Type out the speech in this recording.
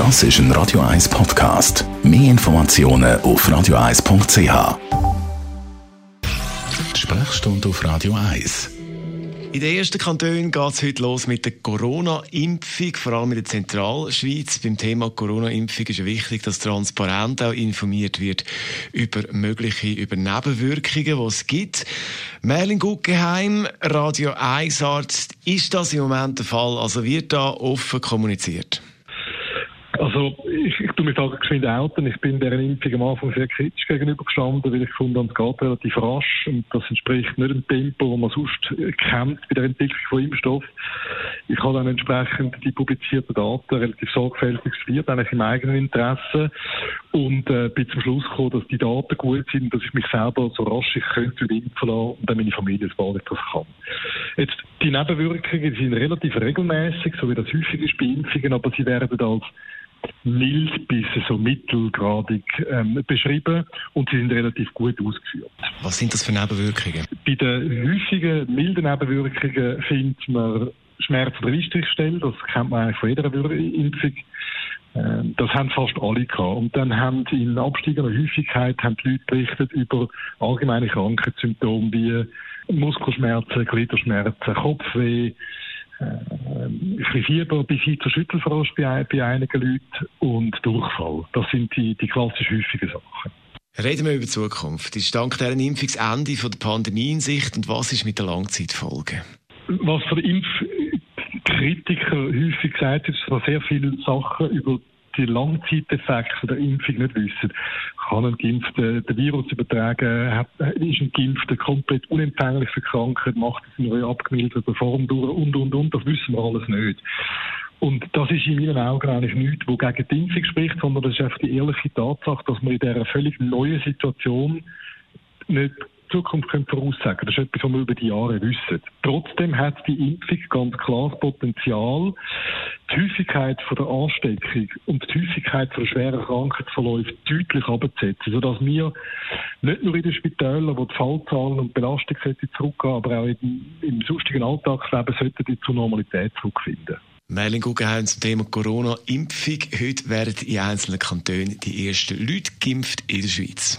Das ist ein Radio 1 Podcast. Mehr Informationen auf radio1.ch. Sprechstunde auf Radio 1. In den ersten Kantonen geht es heute los mit der Corona-Impfung, vor allem in der Zentralschweiz. Beim Thema Corona-Impfung ist wichtig, dass transparent auch informiert wird über mögliche über Nebenwirkungen, die es gibt. Merlin Guggenheim, Radio 1 Arzt, ist das im Moment der Fall? Also wird da offen kommuniziert? Also ich, ich tue mich da geschwind outen. Ich bin der Impfung am Anfang sehr kritisch gegenüber gestanden, weil ich fand, es geht relativ rasch und das entspricht nicht dem Tempo, das man sonst kennt bei der Entwicklung von Impfstoff. Ich habe dann entsprechend die publizierten Daten relativ sorgfältig studiert, eigentlich im eigenen Interesse und äh, bin zum Schluss gekommen, dass die Daten gut sind, dass ich mich selber so rasch ich könnte impfen lassen und dann meine Familie so bald das kann. Jetzt, die Nebenwirkungen sind relativ regelmäßig, so wie das häufig ist bei Impfungen, aber sie werden als mild bis so mittelgradig ähm, beschrieben und sie sind relativ gut ausgeführt. Was sind das für Nebenwirkungen? Bei den häufigen milden Nebenwirkungen findet man Schmerz oder Eistrichstelle, das kennt man eigentlich von jeder Impfung. Ähm, das haben fast alle gehabt. Und dann haben in absteigender Häufigkeit haben die Leute berichtet über allgemeine Krankheitssymptome wie Muskelschmerzen, Gliederschmerzen, Kopfweh, ein bisschen Fieber bis hin zur Schüttelfrost bei, bei einigen Leuten und Durchfall. Das sind die, die klassisch häufigen Sachen. Reden wir über die Zukunft. Ist dank dieser Impfung das Ende von der Pandemie in Sicht und was ist mit den Langzeitfolgen? Was den Impfkritiker häufig gesagt wird, ist, dass sehr viele Sachen über die Langzeiteffekte der Impfung nicht wissen. Kann ein Geimpfter den Virus übertragen? Ist ein Geimpfter komplett unempfänglich für Krankheit? Macht es in einer abgemilderten Form durch? Und, und, und. Das wissen wir alles nicht. Und das ist in meinen Augen eigentlich nichts, wo gegen die Impfung spricht, sondern das ist einfach die ehrliche Tatsache, dass wir in dieser völlig neuen Situation nicht Zukunft können voraussagen Das ist etwas, was wir über die Jahre wissen. Trotzdem hat die Impfung ganz klar das Potenzial, die Häufigkeit von der Ansteckung und die Häufigkeit von schweren Krankheitsverläufen deutlich abzusetzen, sodass wir nicht nur in den Spitälern, wo die Fallzahlen und die Belastung zurückgehen, aber auch im, im sonstigen Alltagsleben sollten die zur Normalität zurückfinden. Merlin Guggenheim zum Thema Corona-Impfung. Heute werden in einzelnen Kantonen die ersten Leute geimpft in der Schweiz.